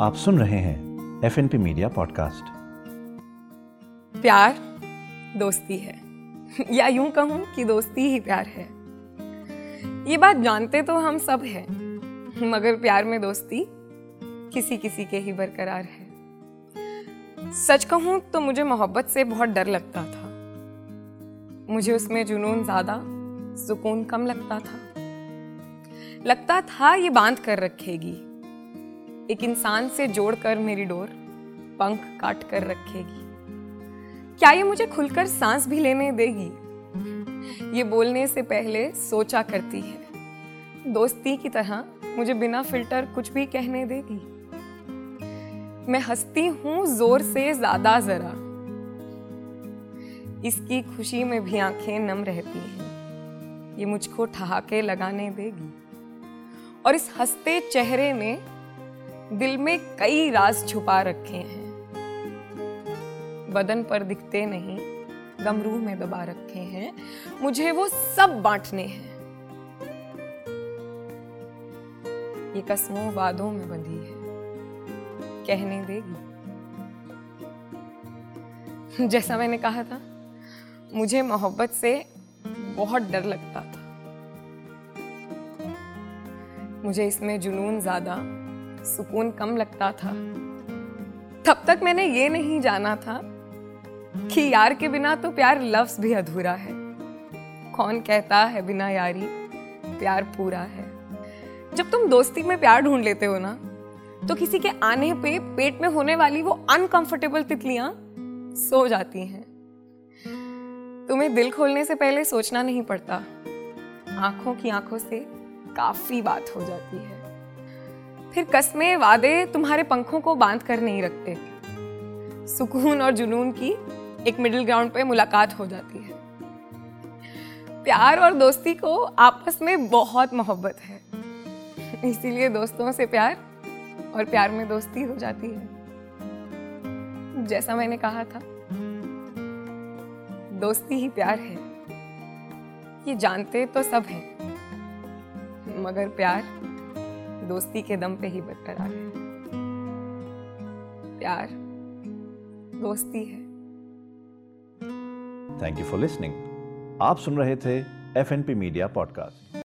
आप सुन रहे हैं F N P media podcast प्यार दोस्ती है। या यूँ कहूँ कि दोस्ती ही प्यार है। ये बात जानते तो हम सब हैं, मगर प्यार में दोस्ती किसी किसी के ही बरकरार है। सच कहूँ तो मुझे मोहब्बत से बहुत डर लगता था। मुझे उसमें जुनून ज़्यादा, सुकून कम लगता था। लगता था ये बाँध कर रखेगी। एक इंसान से जोड़कर मेरी डोर पंख काट कर रखेगी। क्या ये मुझे खुलकर सांस भी लेने देगी? ये बोलने से पहले सोचा करती है। दोस्ती की तरह मुझे बिना फ़िल्टर कुछ भी कहने देगी। मैं हंसती हूँ ज़ोर से ज़्यादा जरा। इसकी खुशी में भी आँखें नम रहती हैं। ये मुझको ठहाके लगाने देगी। और इस हँसते चेहरे में दिल में कई राज छुपा रखे हैं। बदन पर दिखते नहीं गमरू में दबा रखे हैं। मुझे वो सब बांटने हैं। ये कस्मों वादों में बंधी है। कहने देगी। जैसा मैंने कहा था, मुझे मोहब्बत से बहुत डर लगता था। मुझे इसमें जुनून ज़्यादा सुकून कम लगता था। तब तक मैंने ये नहीं जाना था कि यार के बिना तो प्यार लफ्ज भी अधूरा है। कौन कहता है बिना यारी, प्यार पूरा है। जब तुम दोस्ती में प्यार ढूंढ लेते हो ना तो किसी के आने पे पेट में होने वाली वो अनकंफर्टेबल तितलियाँ सो जाती हैं। तुम्हें दिल खोलने से पहले सोचना नहीं पड़ता। आँखों की आँखों से काफ़ी बात हो जाती है। फिर कस्मे वादे तुम्हारे पंखों को बाँध कर नहीं रखते। सुकून और जुनून की एक मिडिल ग्राउंड पे मुलाकात हो जाती है। प्यार और दोस्ती को आपस में बहुत मोहब्बत है। इसीलिए दोस्तों से प्यार और प्यार में दोस्ती हो जाती है। जैसा मैंने कहा था, दोस्ती ही प्यार है। ये जानते तो सब हैं, मगर प्यार दोस्ती के दम पे ही बरकरार है प्यार, दोस्ती है। थैंक यू फॉर लिसनिंग आप सुन रहे थे F N P media podcast